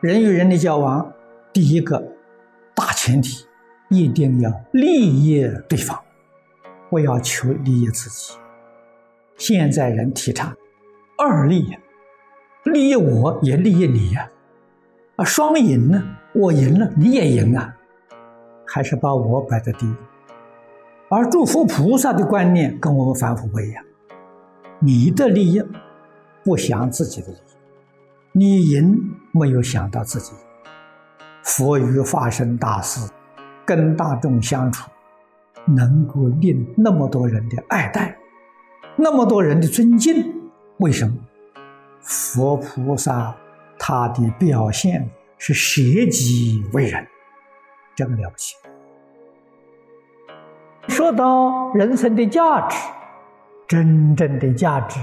人与人的交往，第一个大前提，一定要利益对方，不要求利益自己。现在人提倡二利，利益我也利益你呀，啊，双赢呢，我赢了你也赢啊，还是把我摆在第一。而诸佛菩萨的观念跟我们凡夫不一样，你的利益不想自己的利益。你赢没有想到自己，佛与化身大师跟大众相处，能够令那么多人的爱戴，那么多人的尊敬，为什么？佛菩萨他的表现是舍己为人，这个了不起。说到人生的价值，真正的价值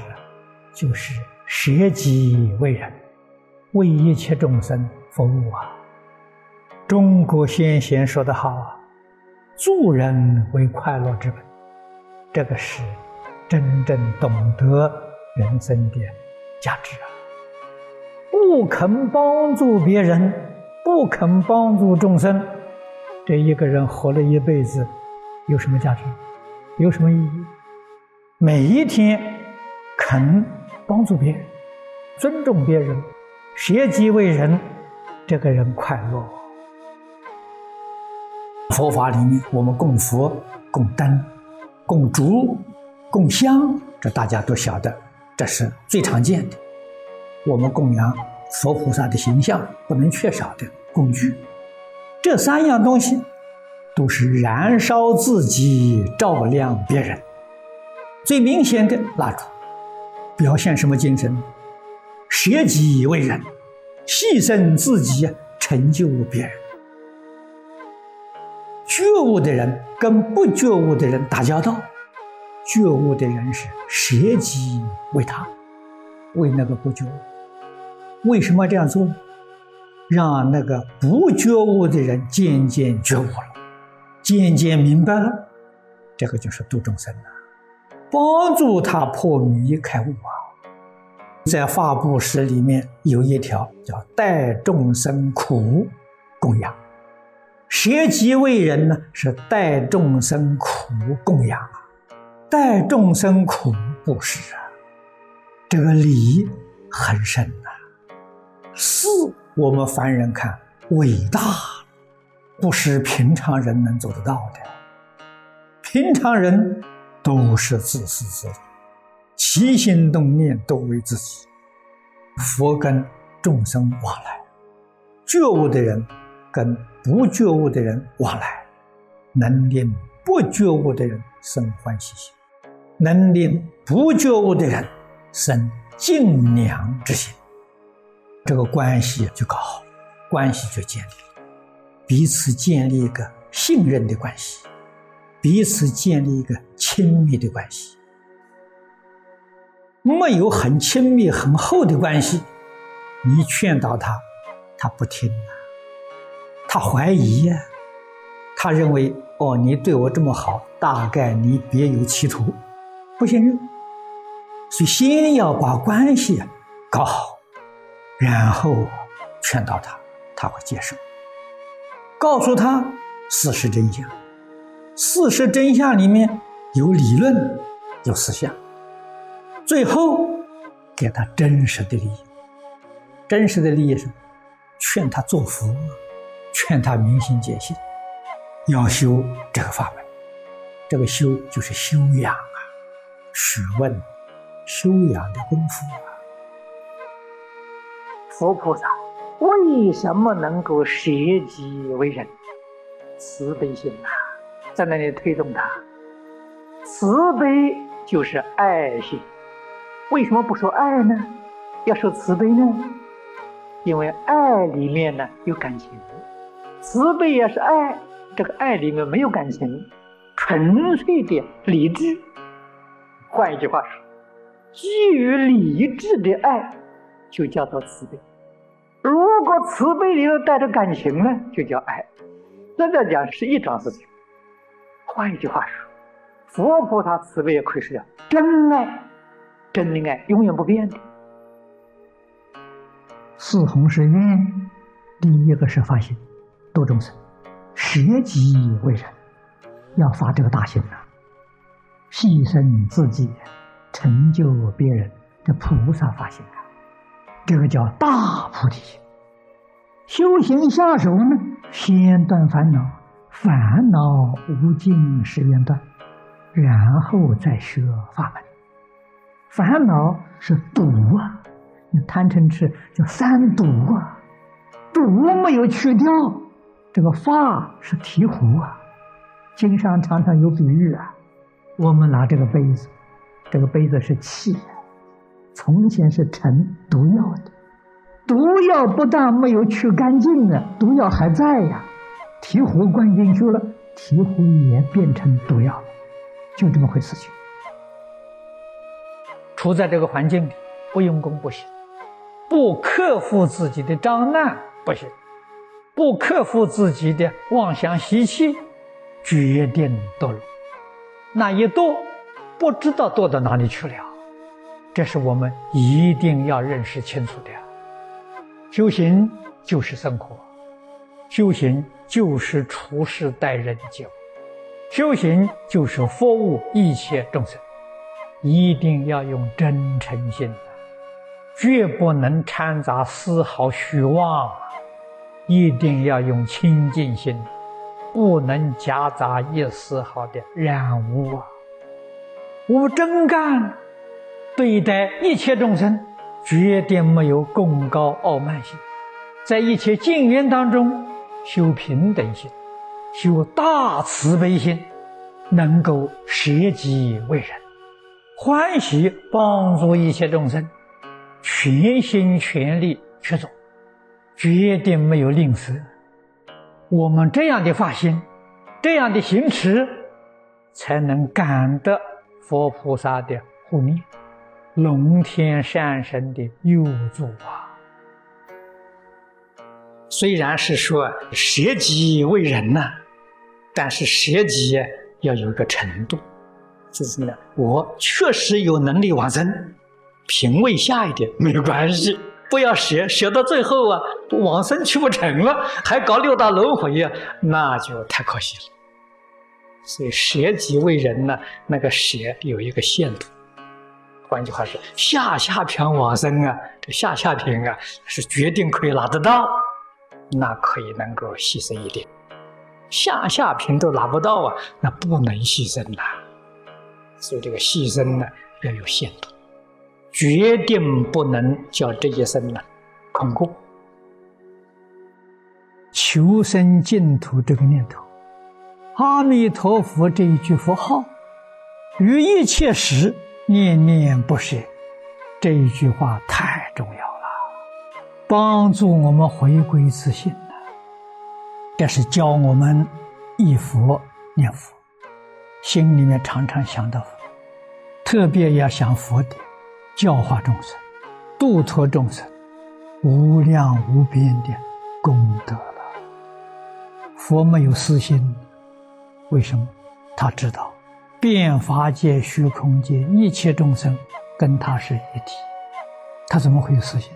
就是舍己为人。为一切众生服务啊！中国先贤说得好啊：“助人为快乐之本。”这个是真正懂得人生的价值啊！不肯帮助别人，不肯帮助众生，这一个人活了一辈子，有什么价值？有什么意义？每一天肯帮助别人，尊重别人。舍己为人，这个人快乐。佛法里面，我们供佛、供灯、供烛、供香，这大家都晓得，这是最常见的。我们供养佛菩萨的形象，不能缺少的工具。这三样东西，都是燃烧自己，照亮别人。最明显的蜡烛，表现什么精神？舍己为人，牺牲自己成就别人。觉悟的人跟不觉悟的人打交道，觉悟的人是舍己为他，为那个不觉悟。为什么这样做呢？让那个不觉悟的人渐渐觉悟了，渐渐明白了，这个就是度众生了，帮助他破迷开悟啊。在发布施里面有一条叫“代众生苦供养”，舍己为人呢是代众生苦供养啊，代众生苦布施啊，这个理很深呐。是我们凡人看伟大，不是平常人能做得到的。平常人都是自私自利。起心动念都为自己，佛跟众生往来，觉悟的人跟不觉悟的人往来，能令不觉悟的人生欢喜心，能令不觉悟的人生敬仰之心，这个关系就搞好，关系就建立了，彼此建立一个信任的关系，彼此建立一个亲密的关系。没有很亲密、很厚的关系，你劝导他，他不听啊，他怀疑呀，他认为哦，你对我这么好，大概你别有企图，不信任，所以先要把关系搞好，然后劝导他，他会接受，告诉他事实真相，事实真相里面有理论，有思想。最后，给他真实的利益。真实的利益是劝他做佛，劝他明心见性，要修这个法门。这个修就是修养啊，学问、修养的功夫啊。佛菩萨为什么能够舍己为人？慈悲心呐，在那里推动他。慈悲就是爱心。为什么不说爱呢？要说慈悲呢？因为爱里面呢有感情，慈悲也是爱。这个爱里面没有感情，纯粹的理智。换一句话说，基于理智的爱就叫做慈悲。如果慈悲里头带着感情呢，就叫爱。这在讲是一桩事情。换一句话说，佛菩萨慈悲也可以是叫真爱。真的爱永远不变的。四弘誓愿第一个是发心度众生，舍己为人，要发这个大心呐，牺牲自己，成就别人，这菩萨发心啊，这个叫大菩提心。修行下手呢，先断烦恼，烦恼无尽誓愿断，然后再学法门。烦恼是毒啊，贪嗔痴叫三毒啊，毒没有去掉，这个法是醍醐啊。经上常常有比喻啊，我们拿这个杯子，这个杯子是气，从前是盛毒药的。毒药不但没有去干净啊，毒药还在呀。醍醐灌进去了，醍醐也变成毒药了，就这么回事情。处在这个环境里，不用功不行，不克服自己的障难不行，不克服自己的妄想习气，决定堕落。那一堕，不知道堕到哪里去了。这是我们一定要认识清楚的。修行就是生活，修行就是处事待人接物，修行就是服务一切众生，一定要用真诚心，绝不能掺杂丝毫虚妄，一定要用清净心，不能夹杂一丝毫的染污啊！无真干对待一切众生。绝对没有功高傲慢心，在一切境缘当中修平等心，修大慈悲心，能够舍己为人，欢喜帮助一切众生，全心全力去做，绝对没有吝啬。我们这样的发心，这样的行持，才能感得佛菩萨的护念。龙天善神的佑助啊！虽然是说舍己为人呐，但是舍己要有一个程度，就是呢，我确实有能力往生，品位下一点没关系，不要舍舍到最后啊，往生去不成了，还搞六道轮回呀，那就太可惜了。所以舍己为人呢，那个舍有一个限度。换句话说，下下品往生啊，这下下品啊是决定可以拿得到，那可以能够牺牲一点。下下品都拿不到啊，那不能牺牲呐。所以这个牺牲呢要有限度，决定不能叫这一生呢空过。求生净土这个念头，阿弥陀佛这一句佛号，于一切时。念念不舍，这一句话太重要了，帮助我们回归自信。这是教我们忆佛念佛，心里面常常想到佛，特别要想佛的教化众生、度脱众生，无量无边的功德了。佛没有私心，为什么？他知道。变法界、虚空界一切众生跟他是一体，他怎么会有私心？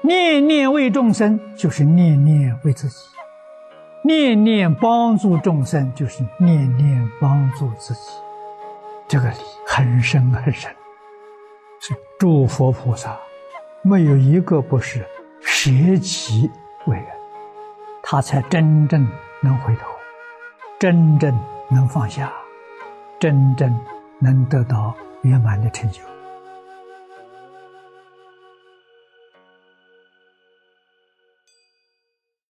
念念为众生，就是念念为自己；念念帮助众生，就是念念帮助自己。这个理很深很深，是诸佛菩萨没有一个不是舍己为人，他才真正能回头，真正能放下。真正能得到圆满的成就。